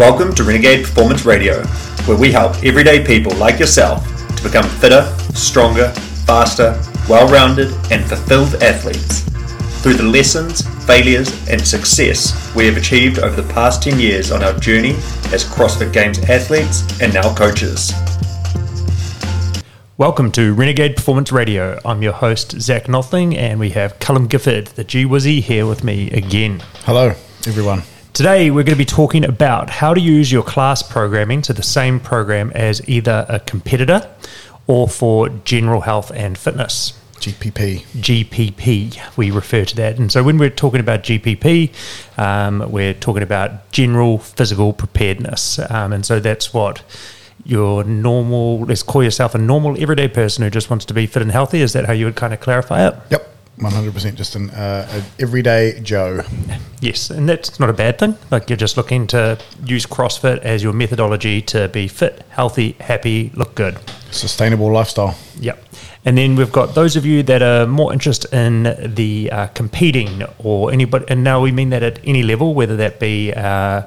Welcome to Renegade Performance Radio, where we help everyday people like yourself to become fitter, stronger, faster, well rounded, and fulfilled athletes. Through the lessons, failures, and success we have achieved over the past 10 years on our journey as CrossFit Games athletes and now coaches. Welcome to Renegade Performance Radio. I'm your host, Zach Nothling, and we have Callum Gifford, the G Wizzy, here with me again. Hello, everyone. Today, we're going to be talking about how to use your class programming to the same program as either a competitor or for general health and fitness. GPP. GPP, we refer to that. And so when we're talking about GPP, um, we're talking about general physical preparedness. Um, and so that's what your normal, let's call yourself a normal everyday person who just wants to be fit and healthy. Is that how you would kind of clarify it? Yep. 100% just an uh, everyday Joe. Yes, and that's not a bad thing. Like you're just looking to use CrossFit as your methodology to be fit, healthy, happy, look good. Sustainable lifestyle. Yep. And then we've got those of you that are more interested in the uh, competing or anybody, and now we mean that at any level, whether that be uh,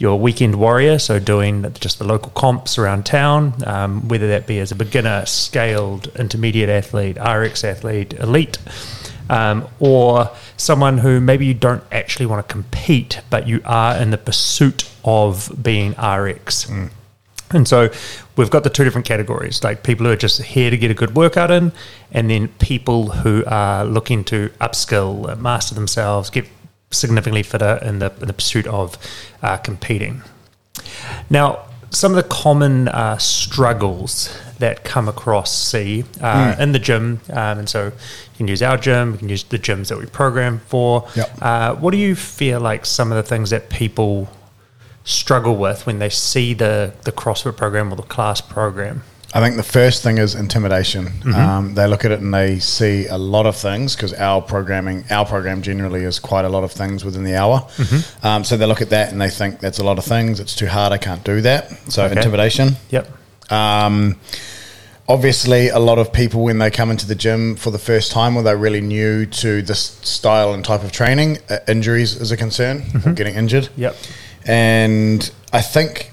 your weekend warrior, so doing just the local comps around town, um, whether that be as a beginner, scaled, intermediate athlete, RX athlete, elite, um, or someone who maybe you don't actually want to compete, but you are in the pursuit of being RX. Mm. And so we've got the two different categories like people who are just here to get a good workout in, and then people who are looking to upskill, master themselves, get significantly fitter in the, in the pursuit of uh, competing. Now, some of the common uh, struggles that come across see uh, mm. in the gym, um, and so you can use our gym, you can use the gyms that we program for. Yep. Uh, what do you feel like some of the things that people struggle with when they see the the CrossFit program or the class program? I think the first thing is intimidation. Mm-hmm. Um, they look at it and they see a lot of things because our programming, our program generally is quite a lot of things within the hour. Mm-hmm. Um, so they look at that and they think that's a lot of things. It's too hard. I can't do that. So okay. intimidation. Yep. Um, obviously, a lot of people when they come into the gym for the first time or they're really new to this style and type of training, uh, injuries is a concern. Mm-hmm. Getting injured. Yep. And I think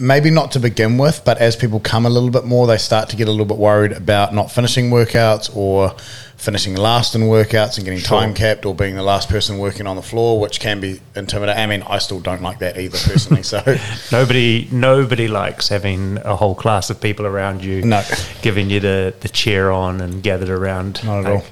maybe not to begin with, but as people come a little bit more, they start to get a little bit worried about not finishing workouts or finishing last in workouts and getting sure. time capped or being the last person working on the floor, which can be intimidating. I mean, I still don't like that either personally. So nobody, nobody likes having a whole class of people around you, no. giving you the, the chair on and gathered around. Not at like, all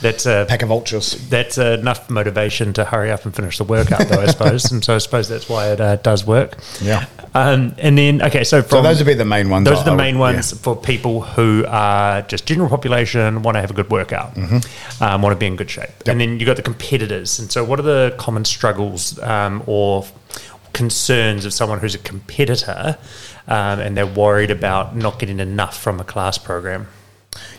that's a pack of vultures. That's enough motivation to hurry up and finish the workout, though I suppose, and so I suppose that's why it uh, does work. Yeah. Um, and then okay, so from, so those would be the main ones. Those are the main ones yeah. for people who are just general population want to have a good workout, mm-hmm. um, want to be in good shape, yep. and then you got the competitors. And so, what are the common struggles um, or concerns of someone who's a competitor um, and they're worried about not getting enough from a class program?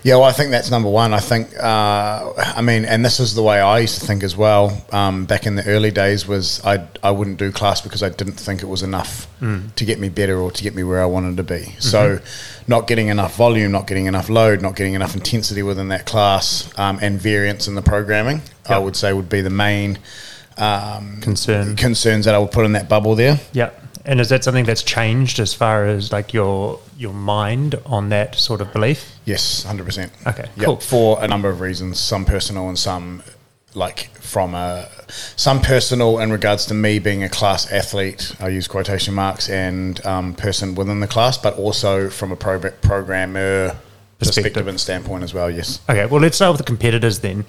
Yeah, well, I think that's number one. I think, uh, I mean, and this is the way I used to think as well. Um, back in the early days, was I I wouldn't do class because I didn't think it was enough mm. to get me better or to get me where I wanted to be. Mm-hmm. So, not getting enough volume, not getting enough load, not getting enough intensity within that class, um, and variance in the programming, yep. I would say would be the main um, concern concerns that I would put in that bubble there. Yeah. And is that something that's changed as far as like your your mind on that sort of belief? Yes, hundred percent. Okay, yep, cool. For a number of reasons, some personal and some like from a some personal in regards to me being a class athlete. I use quotation marks and um, person within the class, but also from a pro- programmer perspective and standpoint as well. Yes. Okay. Well, let's start with the competitors then.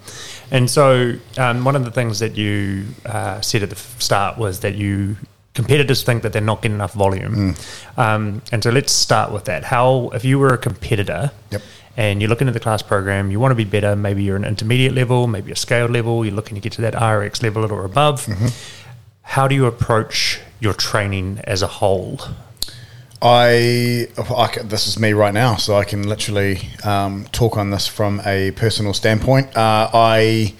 And so, um, one of the things that you uh, said at the start was that you competitors think that they're not getting enough volume. Mm. Um, and so let's start with that. How, if you were a competitor yep. and you're looking at the class program, you want to be better, maybe you're an intermediate level, maybe a scaled level, you're looking to get to that RX level or above. Mm-hmm. How do you approach your training as a whole? I, I, this is me right now, so I can literally um, talk on this from a personal standpoint. Uh, I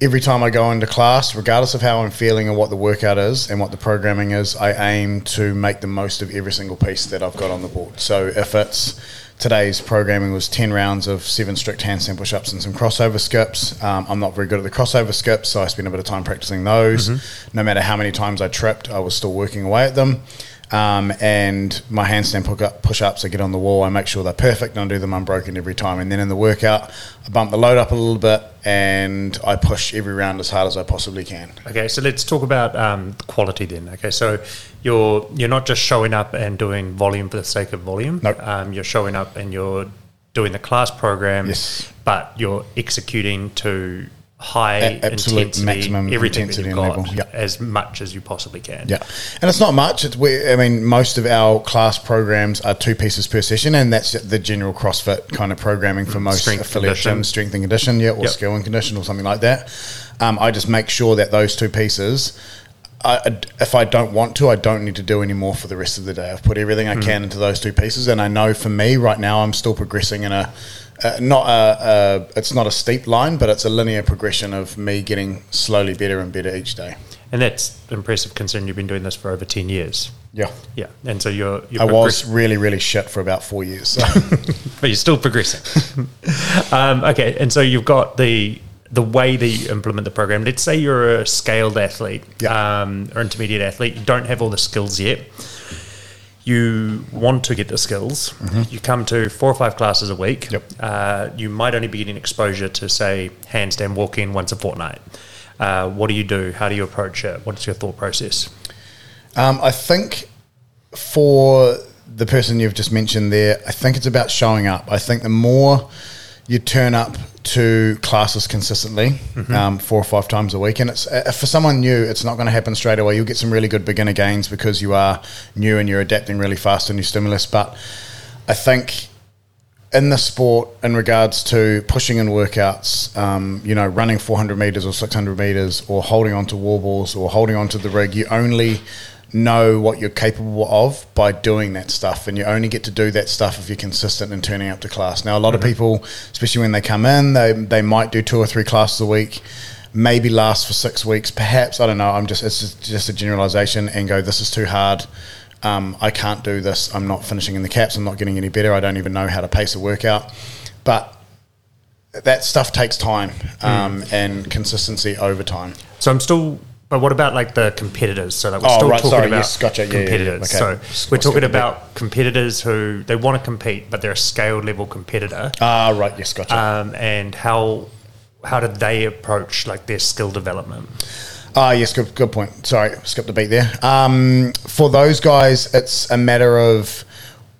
every time I go into class, regardless of how I'm feeling and what the workout is and what the programming is, I aim to make the most of every single piece that I've got on the board. So if it's today's programming was 10 rounds of seven strict handstand push ups and some crossover skips. Um, I'm not very good at the crossover skips, so I spent a bit of time practicing those. Mm-hmm. No matter how many times I tripped, I was still working away at them. Um, and my handstand push ups, I get on the wall, I make sure they're perfect, and I do them unbroken every time. And then in the workout, I bump the load up a little bit and I push every round as hard as I possibly can. Okay, so let's talk about um, quality then. Okay, so you're you're not just showing up and doing volume for the sake of volume. Nope. Um, you're showing up and you're doing the class program, Yes. but you're executing to high A- absolute intensity, maximum intensity that you've got, level, as much as you possibly can. Yeah, and it's not much. It's we, I mean, most of our class programs are two pieces per session, and that's the general CrossFit kind of programming for most Strength affiliate condition. gyms, strength and condition, yeah, or Yep. skill and condition, or something like that. Um, I just make sure that those two pieces. I, if I don't want to, I don't need to do any more for the rest of the day. I've put everything I can into those two pieces, and I know for me right now, I'm still progressing in a uh, not a, a it's not a steep line, but it's a linear progression of me getting slowly better and better each day. And that's impressive considering you've been doing this for over 10 years. Yeah. Yeah. And so you're, you're I was really, really shit for about four years. So. but you're still progressing. um, okay, and so you've got the the way that you implement the program. Let's say you're a scaled athlete Yeah. um, or intermediate athlete. You don't have all the skills yet. You want to get the skills. You come to four or five classes a week. Mm-hmm. Yep. Uh, you might only be getting exposure to say handstand walk in once a fortnight. Uh, what do you do? How do you approach it? What's your thought process? um, I think for the person you've just mentioned there, I think it's about showing up. I think the more you turn up to classes consistently, um, four or five times a week, and it's uh, for someone new, it's not going to happen straight away. You'll get some really good beginner gains because you are new and you're adapting really fast to new stimulus. But I think in the sport in regards to pushing in workouts, um, you know, running 400 meters or 600 meters or holding onto wall balls or holding onto the rig, you only know what you're capable of by doing that stuff. And you only get to do that stuff if you're consistent in turning up to class. Now, a lot of people, especially when they come in, they, they might do two or three classes a week. Maybe last for six weeks, perhaps. I don't know. I'm just it's just- just a generalization, and go. This is too hard um, I can't do this. I'm not finishing in the caps. I'm not getting any better. I don't even know how to pace a workout. But that stuff takes time um, and consistency over time. So I'm still. But what about like the competitors? So like we're Oh, still right, talking sorry, about yes, gotcha, yeah, yeah, yeah, competitors. okay. So Let's- we're talking about competitors who they want to compete, but they're a scaled level competitor. Ah, right. Yes, gotcha. Um, and how how did they approach like their skill development? Ah, yes, good, good point. Sorry, skipped a beat there. Um, for those guys, it's a matter of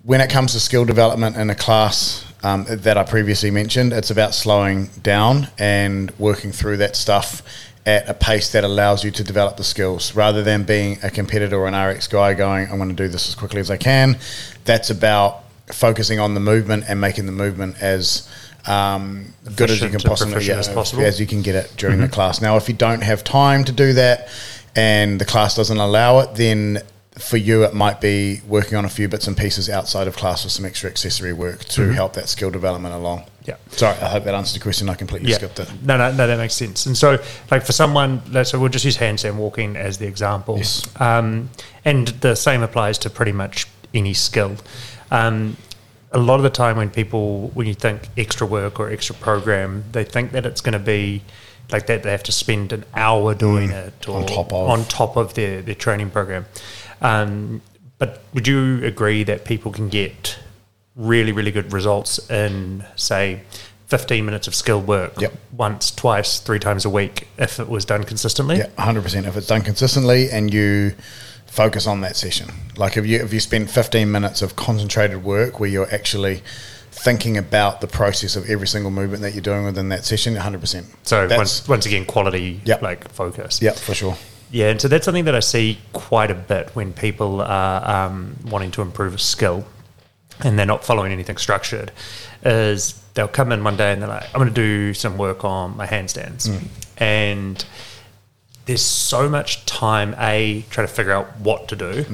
when it comes to skill development in a class um, that I previously mentioned, it's about slowing down and working through that stuff at a pace that allows you to develop the skills rather than being a competitor or an RX guy going, I'm going to do this as quickly as I can. That's about focusing on the movement and making the movement as um, good as you can possibly proficient as possible. as you can get it during the class. Now, if you don't have time to do that and the class doesn't allow it, then for you it might be working on a few bits and pieces outside of class with some extra accessory work to help that skill development along. Yeah. Sorry, I hope that answered the question. I completely skipped it. No, no, no, that makes sense. And so, like for someone, let's so we'll just use handstand walking as the example. Yes. Um, and the same applies to pretty much any skill. Um, a lot of the time, when people, when you think extra work or extra program, they think that it's going to be like that. They have to spend an hour doing it or Mm. On top of. on top of their, their training program. Um, but would you agree that people can get really, really good results in, say, 15 minutes of skilled work Yep. once, twice, three times a week if it was done consistently? Yeah, hundred percent. If it's done consistently and you focus on that session, like if you if you spend fifteen minutes of concentrated work where you're actually thinking about the process of every single movement that you're doing within that session, hundred percent. So that's once, once again, quality, Yep. like focus. yeah, for sure. Yeah, and so that's something that I see quite a bit when people are um, wanting to improve a skill and they're not following anything structured. Is they'll come in one day and they're like, I'm going to do some work on my handstands. And there's so much time, A, trying to figure out what to do,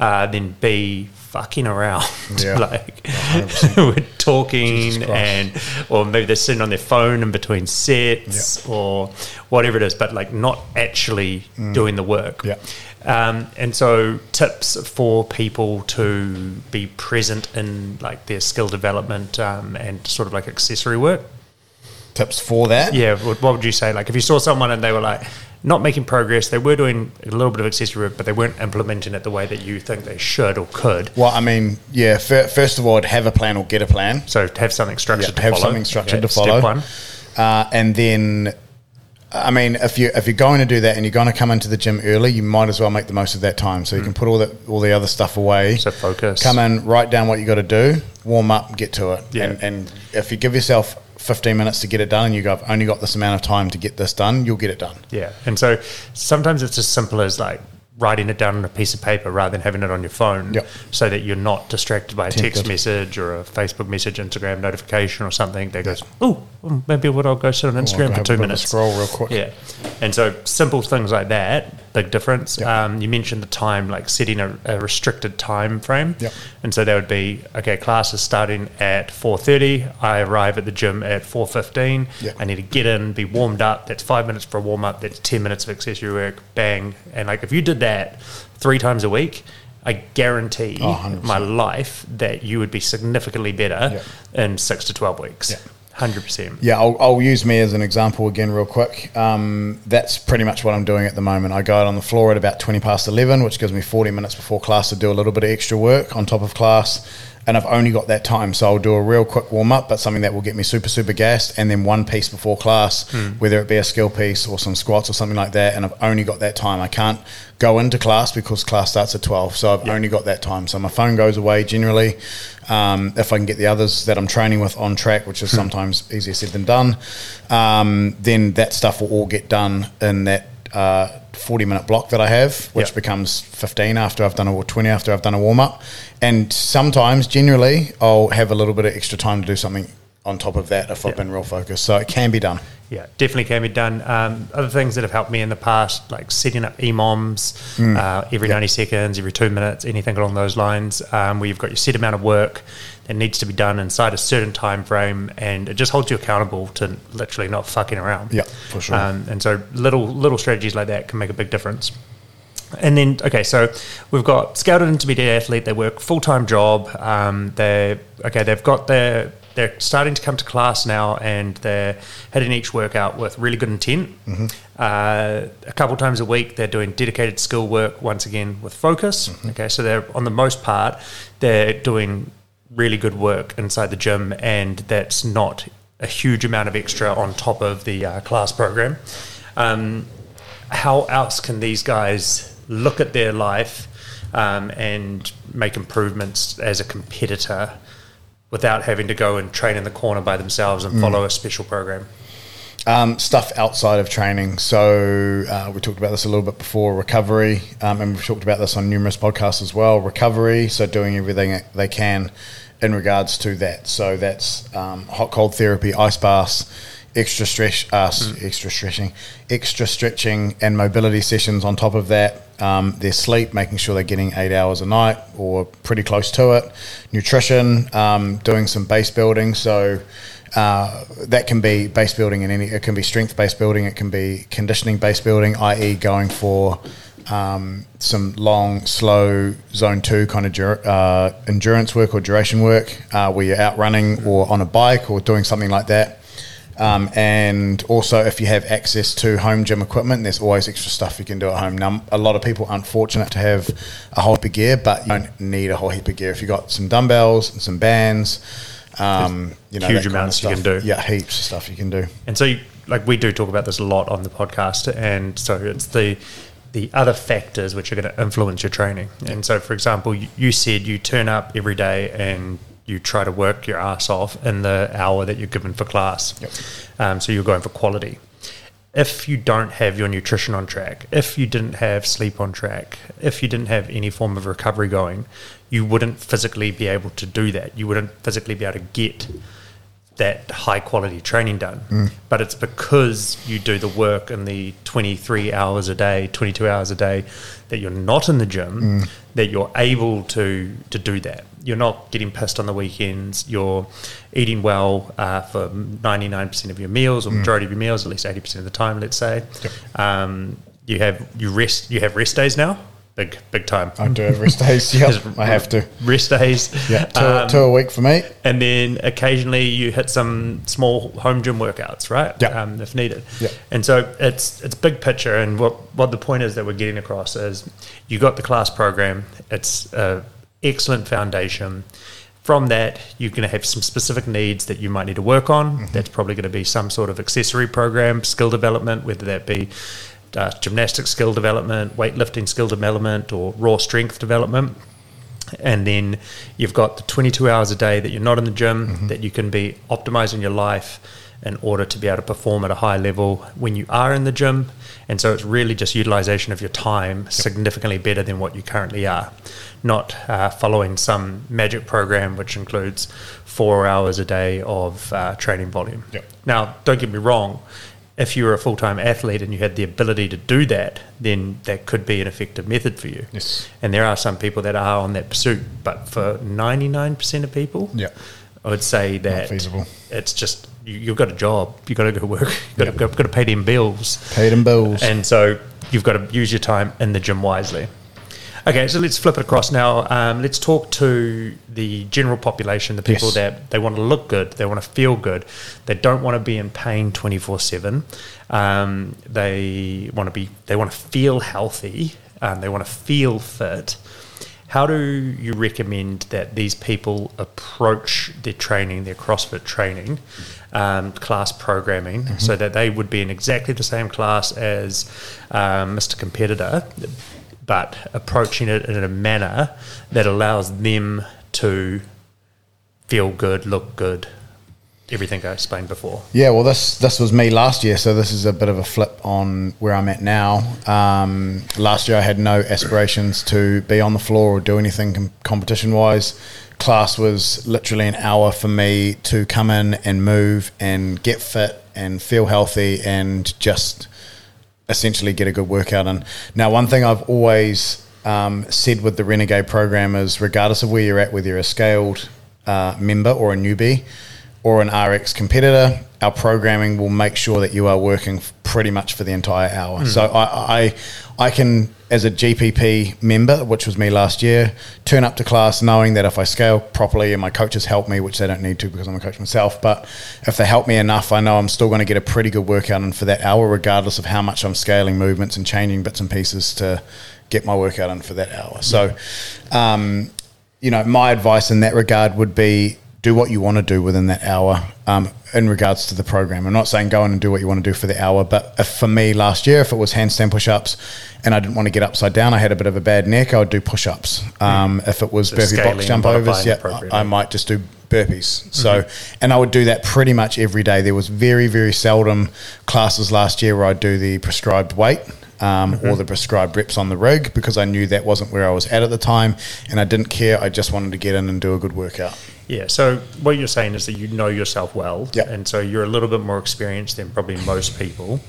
uh, then B, fucking around. Yeah. like we're talking and or maybe they're sitting on their phone in between sets or whatever it is, but like not actually doing the work. Mm. Yeah. Um, and so tips for people to be present in like their skill development um, and sort of like accessory work. Tips for that? Yeah, what, what would you say? Like if you saw someone and they were like not making progress, they were doing a little bit of accessory work, but they weren't implementing it the way that you think they should or could. Well, I mean, yeah. Fir- first of all, I'd have a plan or get a plan, So have something structured Yeah, to have follow. something structured to follow. step one. uh, and then. I mean, if you if you're going to do that and you're going to come into the gym early, you might as well make the most of that time. So you can put all that all the other stuff away. Mm. So focus. Come in, write down what you got to do, warm up, get to it. Yeah. And, and if you give yourself 15 minutes to get it done, and you go, I've only got this amount of time to get this done, you'll get it done. Yeah. And so sometimes it's as simple as like writing it down on a piece of paper rather than having it on your phone Yep. so that you're not distracted by a text Tempted. message or a Facebook message, Instagram notification or something that goes, oh, maybe what I'll go sit on Instagram I'll for two a bit of a minutes. Scroll real quick. Yeah. And so simple things like that, big difference. Yeah. Um, you mentioned the time, like setting a, a restricted time frame. And so that would be, okay, class is starting at 4.30. I arrive at the gym at 4.15. Yeah. I need to get in, be warmed up. That's five minutes for a warm up. That's 10 minutes of accessory work. Bang. And like if you did that three times a week, I guarantee Oh, my life that you would be significantly better Yeah. in six to 12 weeks. Yeah. 100%. Yeah, I'll, I'll use me as an example again, real quick. Um, that's pretty much what I'm doing at the moment. I go out on the floor at about 20 past 11, which gives me 40 minutes before class to do a little bit of extra work on top of class. And I've only got that time. So I'll do a real quick warm up, but something that will get me super, super gassed. And then one piece before class, whether it be a skill piece or some squats or something like that. And I've only got that time. I can't go into class because class starts at 12. So I've only got that time. So my phone goes away generally. Um, if I can get the others that I'm training with on track, which is sometimes easier said than done, um, then that stuff will all get done in that uh, 40 minute block that I have, which Yeah. becomes 15 after I've done a or 20 after I've done a warm up. And sometimes, generally, I'll have a little bit of extra time to do something on top of that if I've been real focused. So it can be done. Yeah, definitely can be done. Um, other things that have helped me in the past, like setting up EMOMs Mm. uh, every 90 seconds, every two minutes, anything along those lines, um, where you've got your set amount of work that needs to be done inside a certain time frame, and it just holds you accountable to literally not fucking around. Yeah, for sure. Um, and so little little strategies like that can make a big difference. And then, okay, so we've got scouted intermediate athlete. They work full time job. Um, they okay, they've got their they're starting to come to class now, and they're hitting each workout with really good intent. Uh, a couple times a week, they're doing dedicated skill work once again with focus. Okay, so they're on the most part, they're doing really good work inside the gym, and that's not a huge amount of extra on top of the uh, class program. Um, how else can these guys look at their life um, and make improvements as a competitor without having to go and train in the corner by themselves and follow a special program? Um, stuff outside of training. So uh, we talked about this a little bit before recovery, um, and we've talked about this on numerous podcasts as well. Recovery, so doing everything they can in regards to that. So that's um, hot cold therapy, ice baths, extra stretch, uh, s- extra stretching, extra stretching, and mobility sessions on top of that. Um, their sleep, making sure they're getting eight hours a night or pretty close to it. Nutrition, um, doing some base building. So uh, that can be base building in any. It can be strength based building. It can be conditioning based building, i.e., going for um, some long, slow zone two kind of dur- uh, endurance work or duration work, uh, where you're out running or on a bike or doing something like that. Um, and also, if you have access to home gym equipment, there's always extra stuff you can do at home. Now, a lot of people aren't fortunate to have a whole heap of gear, but you don't need a whole heap of gear. If you've got some dumbbells and some bands, um, you know, Huge that kind of amounts you can do. Yeah, heaps of stuff you can do. And so, you, like we do talk about this a lot on the podcast, and so it's the the other factors which are going to influence your training. And so, for example, you, you said you turn up every day and you try to work your ass off in the hour that you're given for class. Yep. Um, so you're going for quality. If you don't have your nutrition on track, if you didn't have sleep on track, if you didn't have any form of recovery going, you wouldn't physically be able to do that. You wouldn't physically be able to get that high quality training done. But it's because you do the work in the 23 hours a day, 22 hours a day that you're not in the gym that you're able to to do that. You're not getting pissed on the weekends. You're eating well uh, for 99% of your meals or majority of your meals, at least 80% of the time, let's say. Um, you have you rest you have rest days now. Big big time. I do have rest days. Yeah, I have to. Rest days. Yeah, two, Um, two a week for me. and then occasionally you hit some small home gym workouts, right? Yeah. Um, if needed. Yeah. And so it's it's big picture, and what what the point is that we're getting across is you got the class program. It's a excellent foundation. From that, you're going to have some specific needs that you might need to work on. That's probably going to be some sort of accessory program, skill development, whether that be uh, gymnastic skill development, weightlifting skill development, or raw strength development. And then you've got the 22 hours a day that you're not in the gym that you can be optimizing your life in order to be able to perform at a high level when you are in the gym. And so it's really just utilization of your time significantly better than what you currently are. Not uh, following some magic program which includes four hours a day of uh, training volume. Yep. now don't get me wrong if you were a full-time athlete and you had the ability to do that then that could be an effective method for you Yes. and there are some people that are on that pursuit, but for 99% of people, Yeah. I would say that feasible. it's just you, you've got a job, you've got to go work, you've got, to, got to pay them bills. Pay them bills. And so you've got to use your time in the gym wisely. Okay, so let's flip it across now. Um, let's talk to the general population, the people Yes. that they want to look good, they want to feel good, they don't want to be in pain twenty four seven. Um, They want to be, they want to feel healthy, um, they want to feel fit. How do you recommend that these people approach their training, their CrossFit training, um, class programming, so that they would be in exactly the same class as um, Mr. Competitor, but approaching it in a manner that allows them to feel good, look good, everything I explained before? Yeah, well, this this was me last year, so this is a bit of a flip on where I'm at now. Um, last year, I had no aspirations to be on the floor or do anything com- competition wise. Class was literally an hour for me to come in and move and get fit and feel healthy and just essentially get a good workout in. Now, one thing I've always um, said with the Renegade program is regardless of where you're at, whether you're a scaled uh, member or a newbie or an RX competitor, our programming will make sure that you are working pretty much for the entire hour. So I, I, I can, as a GPP member, which was me last year, turn up to class knowing that if I scale properly and my coaches help me, which they don't need to because I'm a coach myself, but if they help me enough, I know I'm still going to get a pretty good workout in for that hour, regardless of how much I'm scaling movements and changing bits and pieces to get my workout in for that hour. So, um, you know, my advice in that regard would be do what you want to do within that hour um, in regards to the program. I'm not saying go in and do what you want to do for the hour, but if for me last year, if it was handstand push ups and I didn't want to get upside down, I had a bit of a bad neck, I would do push ups. Um, If it was So burpee box jump overs, yeah. I, I might just do burpees. So, and I would do that pretty much every day. There was very, very seldom classes last year where I'd do the prescribed weight um, or the prescribed reps on the rig because I knew that wasn't where I was at at the time and I didn't care. I just wanted to get in and do a good workout. Yeah. So what you're saying is that you know yourself well, Yep. and so you're a little bit more experienced than probably most people,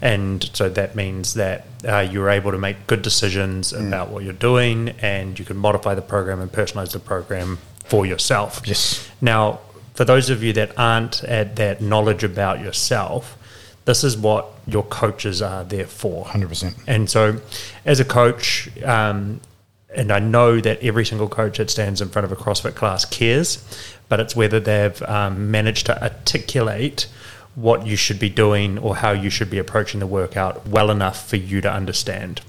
and so that means that uh, you're able to make good decisions Mm. about what you're doing, and you can modify the program and personalize the program for yourself. Yes. Now, for those of you that aren't at that knowledge about yourself, this is what your coaches are there for. 100%. And so, as a coach, um, and I know that every single coach that stands in front of a CrossFit class cares, but it's whether they've um, managed to articulate what you should be doing or how you should be approaching the workout well enough for you to understand.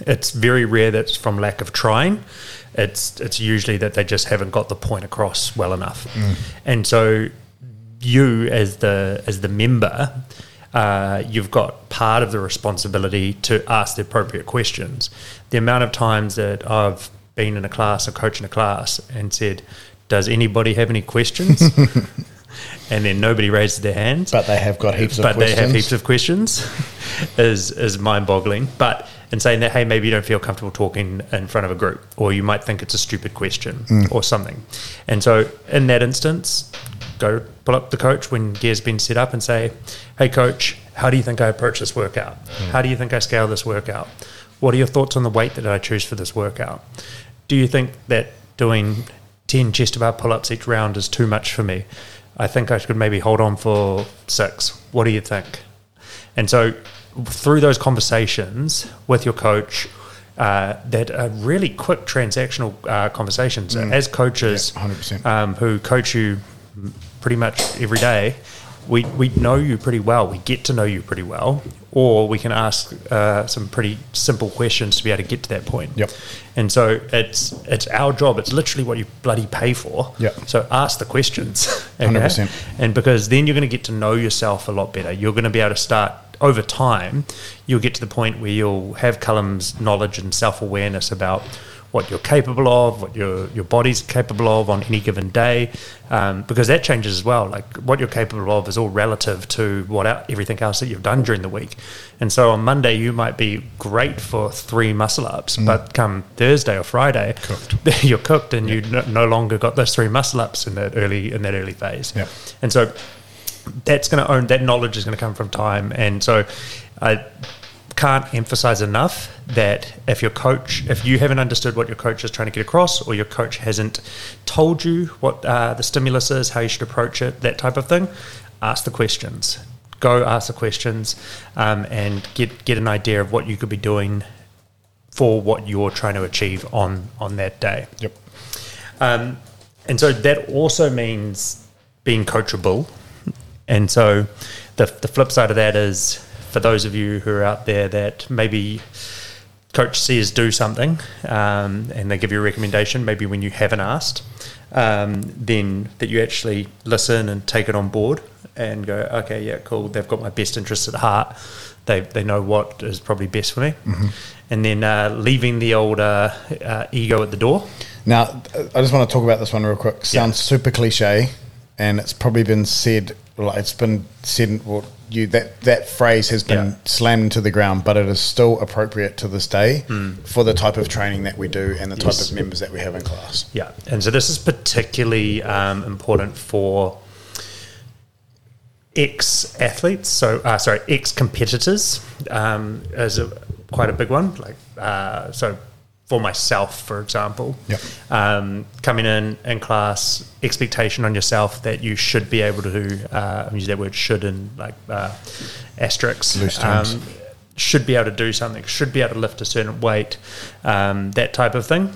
It's very rare that it's from lack of trying. It's it's usually that they just haven't got the point across well enough. And so you as the as the member, uh, you've got part of the responsibility to ask the appropriate questions. The amount of times that I've been in a class or coaching a class and said, "Does anybody have any questions?" and then nobody raises their hands But they have got heaps of but questions. they have heaps of questions is is mind boggling. But and saying that, hey, maybe you don't feel comfortable talking in front of a group, or you might think it's a stupid question mm. or something. And so, in that instance, go pull up the coach when gear's been set up and say, hey, coach, how do you think I approach this workout? Mm. How do you think I scale this workout? What are your thoughts on the weight that I choose for this workout? Do you think that doing 10 chest to bar pull ups each round is too much for me? I think I should maybe hold on for six. What do you think? And so, through those conversations with your coach, uh, that are really quick transactional uh, conversations as coaches Yeah, 100%. um, who coach you pretty much every day, we, we know you pretty well. We get to know you pretty well, or we can ask uh, some pretty simple questions to be able to get to that point. Yep. And so it's it's our job. It's literally what you bloody pay for. Yep. So ask the questions. 100%. And because then you're going to get to know yourself a lot better. You're going to be able to start over time. You'll get to the point where you'll have Callum's knowledge and self awareness about what you're capable of, what your your body's capable of on any given day, um, because that changes as well. Like what you're capable of is all relative to what everything else that you've done during the week. And so on Monday you might be great for three muscle ups, but come Thursday or Friday, Cooked. you're cooked and you no, no longer got those three muscle ups in that early in that early phase. Yep. And so that's going to own that knowledge is going to come from time and so i can't emphasize enough that if your coach if you haven't understood what your coach is trying to get across or your coach hasn't told you what uh, the stimulus is how you should approach it that type of thing ask the questions go ask the questions um, and get get an idea of what you could be doing for what you're trying to achieve on on that day Yep. um, and so that also means being coachable. And so the, the flip side of that is for those of you who are out there that maybe coach says do something um, and they give you a recommendation, maybe when you haven't asked, um, then that you actually listen and take it on board and go, okay, yeah, cool, they've got my best interests at heart. They, they know what is probably best for me. And then uh, leaving the old uh, uh, ego at the door. Now, I just want to talk about this one real quick. Sounds super cliche, and it's probably been said. Like it's been said. Well, you that that phrase has been Yeah. slammed to the ground, but it is still appropriate to this day for the type of training that we do and the type of members that we have in class. Yeah, and so this is particularly um, important for ex athletes. So, uh, sorry, ex competitors um, is a, quite a big one. Like, uh, so for myself, for example, Yep. um, coming in in class, expectation on yourself that you should be able to uh, use that word should in like uh, asterisks. Um, should be able to do something, should be able to lift a certain weight, um, that type of thing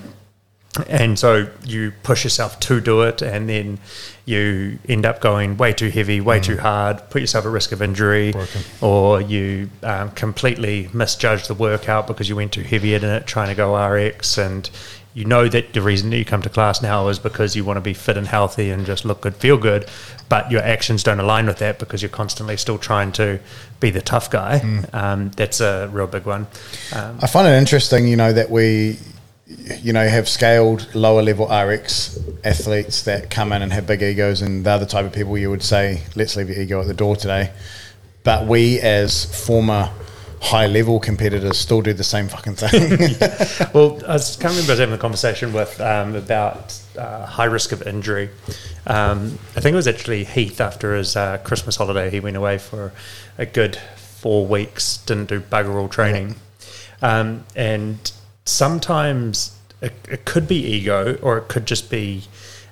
and so you push yourself to do it and then you end up going way too heavy way too hard put yourself at risk of injury Broken. or you um, completely misjudge the workout because you went too heavy in it trying to go rx and you know that the reason that you come to class now is because you want to be fit and healthy and just look good feel good but your actions don't align with that because you're constantly still trying to be the tough guy. Um, that's a real big one. Um, I find it interesting, you know, that we, you know, have scaled lower level RX athletes that come in and have big egos, and they're the type of people you would say, let's leave your ego at the door today. But we, as former high level competitors, still do the same fucking thing. Well, I can't remember I was having a conversation with um, about uh, high risk of injury. Um, I think it was actually Heath after his uh, Christmas holiday. He went away for a good four weeks, didn't do bugger all training. Um, and sometimes it, it could be ego or it could just be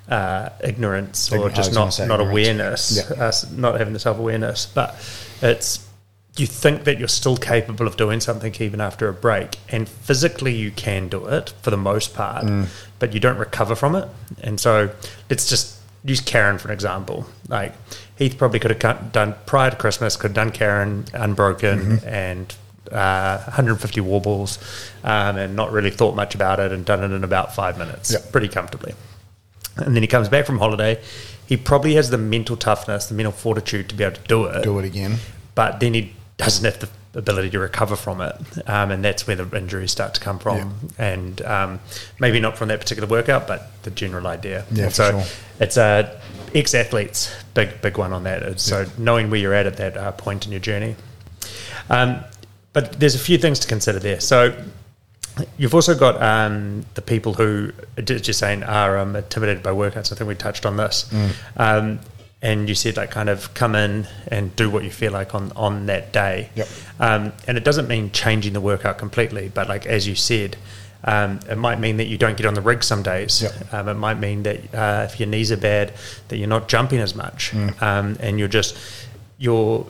uh, ignorance or was just not, not ignorance. awareness, Yeah. uh, not having the self awareness. But it's you think that you're still capable of doing something even after a break, and physically you can do it for the most part, but you don't recover from it. And so let's just use Karen for an example. Like Heath probably could have done prior to Christmas, could have done Karen unbroken and uh, 150 wall balls, um, and not really thought much about it, and done it in about five minutes, Yep. pretty comfortably. And then he comes back from holiday. He probably has the mental toughness, the mental fortitude to be able to do it do it again. but then he doesn't have the ability to recover from it, um, and that's where the injuries start to come from. And um, maybe not from that particular workout, but the general idea. Yeah, so sure. it's a ex athletes big big one on that. It's So knowing where you're at at that uh, point in your journey. Um, but there's a few things to consider there. So you've also got um, the people who, just saying, are um, intimidated by workouts. I think we touched on this. Um, and you said like kind of come in and do what you feel like on on that day. Yep. Um, and it doesn't mean changing the workout completely, but like as you said, um, it might mean that you don't get on the rig some days. Yep. Um, it might mean that uh, if your knees are bad, that you're not jumping as much, um, and you're just you're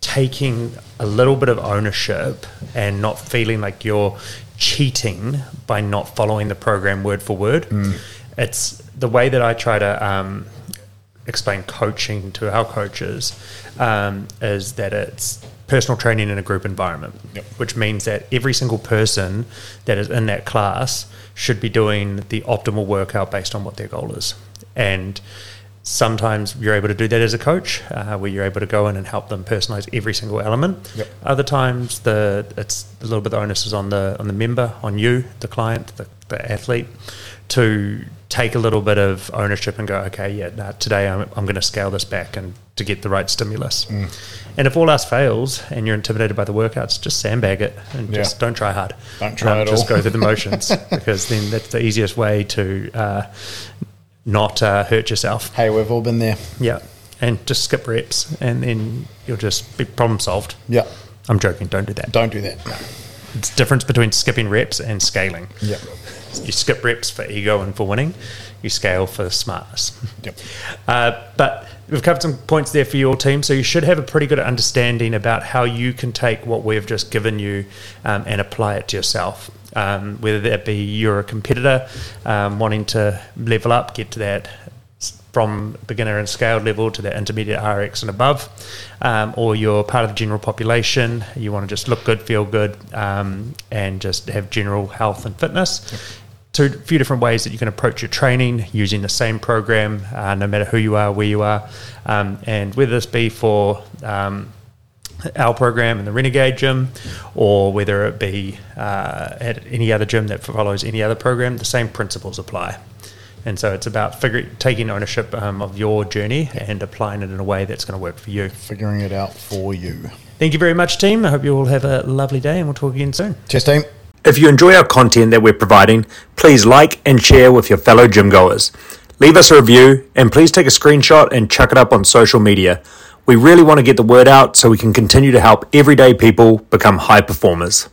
taking a little bit of ownership and not feeling like you're cheating by not following the program word for word. It's the way that I try to um, explain coaching to our coaches um, is that it's personal training in a group environment, Yep. which means that every single person that is in that class should be doing the optimal workout based on what their goal is. And sometimes you're able to do that as a coach, uh, where you're able to go in and help them personalize every single element. Yep. Other times, the it's a little bit the onus is on the on the member, on you, the client, the, the athlete, to take a little bit of ownership and go, okay, yeah, nah, today I'm, I'm going to scale this back and to get the right stimulus. Mm. And if all else fails and you're intimidated by the workouts, just sandbag it and Yeah. just don't try hard. Um, Don't try at Just all. Just go through the motions because then that's the easiest way to uh, not uh, hurt yourself. Hey, we've all been there. Yeah. And just skip reps and then you'll just be problem solved. Yeah. I'm joking. Don't do that. Don't do that. It's the difference between skipping reps and scaling. Yeah. You skip reps for ego and for winning. You scale for smartness. Yep. Uh, but we've covered some points there for your team, so you should have a pretty good understanding about how you can take what we've just given you um, and apply it to yourself. Um, whether that be you're a competitor um, wanting to level up, get to that from beginner and scaled level to that intermediate RX and above, um, or you're part of the general population, you want to just look good, feel good, um, and just have general health and fitness two few different ways that you can approach your training using the same program, uh, no matter who you are, where you are, um, and whether this be for um, our program in the Renegade Gym, or whether it be uh, at any other gym that follows any other program, the same principles apply. And so it's about figure, taking ownership um, of your journey and applying it in a way that's going to work for you. Figuring it out for you. Thank you very much, team. I hope you all have a lovely day, and we'll talk again soon. Cheers, team. If you enjoy our content that we're providing, please like and share with your fellow gym goers. Leave us a review and please take a screenshot and chuck it up on social media. We really want to get the word out so we can continue to help everyday people become high performers.